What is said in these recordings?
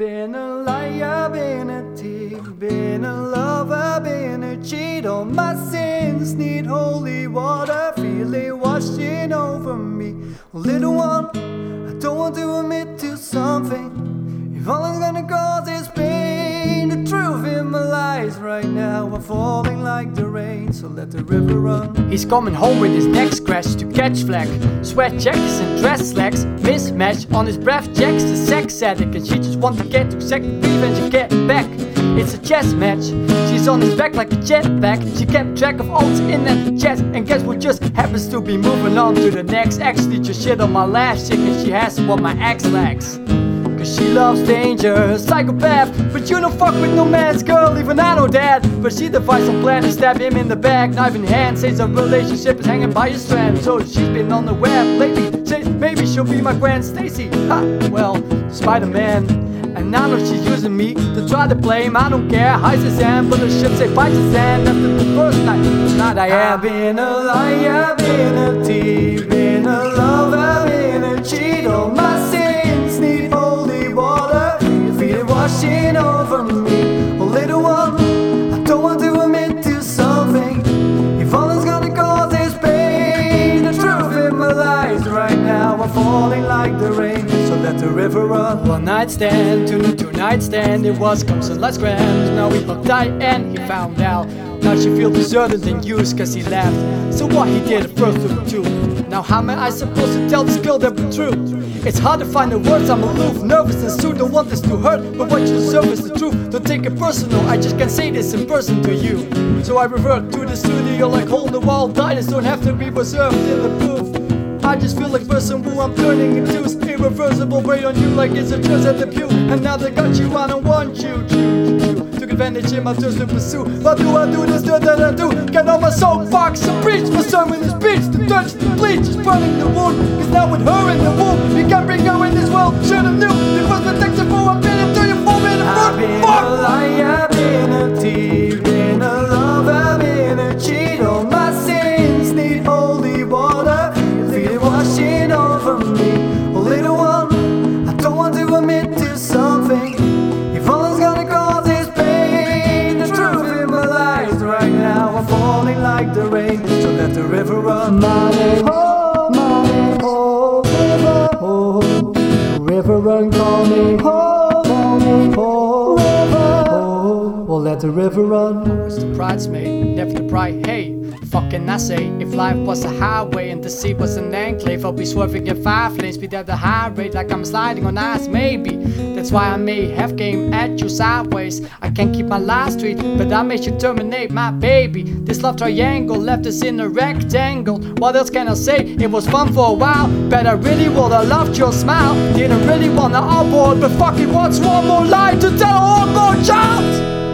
Been a liar, been a thief, been a lover, been a cheat. All my sins need holy water, feel it washing over me. Little one, I don't want to admit to something. If all I'm gonna cause is pain, the truth in my lies right now are falling like the rain. So let the river run. He's coming home with his neck scratched to catch flack. Sweat jackets and dress slacks, mismatch on his breath jacks. The sex addict, and she just want to get to second revenge and get back. It's a chess match. She's on his back like a jetpack. She kept track of all that's in that chest. And guess what just happens to be moving on to the next. Actually, just shit on my last chick, and she has what my ex lacks. Cause she loves danger, psychopath But you don't fuck with no man's girl, even I know that But she devised some plan to stab him in the back Knife in hand, says our relationship is hanging by a strand So she's been on the web lately Says maybe she'll be my Gwen Stacy Ha, well, Spider-Man and I know she's using me to try to blame. I don't care. Hides his hand, but the ship say bites his hand. After the first night, tonight I. I've been a liar, been a thief, washing over me. Oh, little one, I don't want to admit to something. If all it's gonna cause this pain, the truth in my lies right now are falling like the river run. One night stand, two two night stand, it was comes and last grand. Now he both died and he found out. Now she feel deserted and used cause he left. So what he did first took two. Now how am I supposed to tell this girl that we're? It's hard to find the words, I'm aloof, nervous and soon don't want this to hurt. But what you deserve is the truth. Don't take it personal, I just can't say this in person to you. So I revert to the studio like hole in the wall. Diners don't have to be preserved in the booth. I just feel like person who I'm turning into. Irreversible weight on you like it's a dress at the pew. And now they got you, I don't want you, choo, choo, choo. Took advantage in my thirst to pursue. But do I do this dirt that I do? Get on my soapbox and preach My sermon is speech, the touch, the bleach is burning the wound Cause now with her in the womb We can't bring her in this world, should've knew It was protection for a minute till you in the I've been a liar, been a over me. Oh, little one, I don't want to admit to something. If all it's gonna cause is pain, the truth in my lies right now are falling like the rain. So let the river run. Money, oh, money, oh, river, oh, river run, call me, oh, call me, oh, river, oh, well let the river run. was the bridesmaid, never the bride. Hey, fucking I say, if life was a highway and the sea was an enclave, I'll be swerving in five lanes, speed at the high rate like I'm sliding on ice. Maybe that's why I may have game at you sideways. I can't keep my lies straight, but I made you terminate my baby. This love triangle left us in a rectangle. What else can I say? It was fun for a while, but I really would have loved your smile. Didn't really wanna aboard, but fuck it, what's one more lie to tell a unborn child?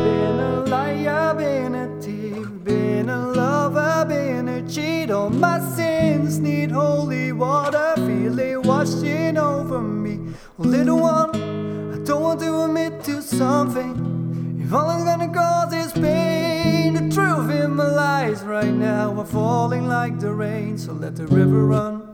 Little one, I don't want to admit to something. If all I'm gonna cause is pain, the truth in my lies right now are falling like the rain. So let the river run.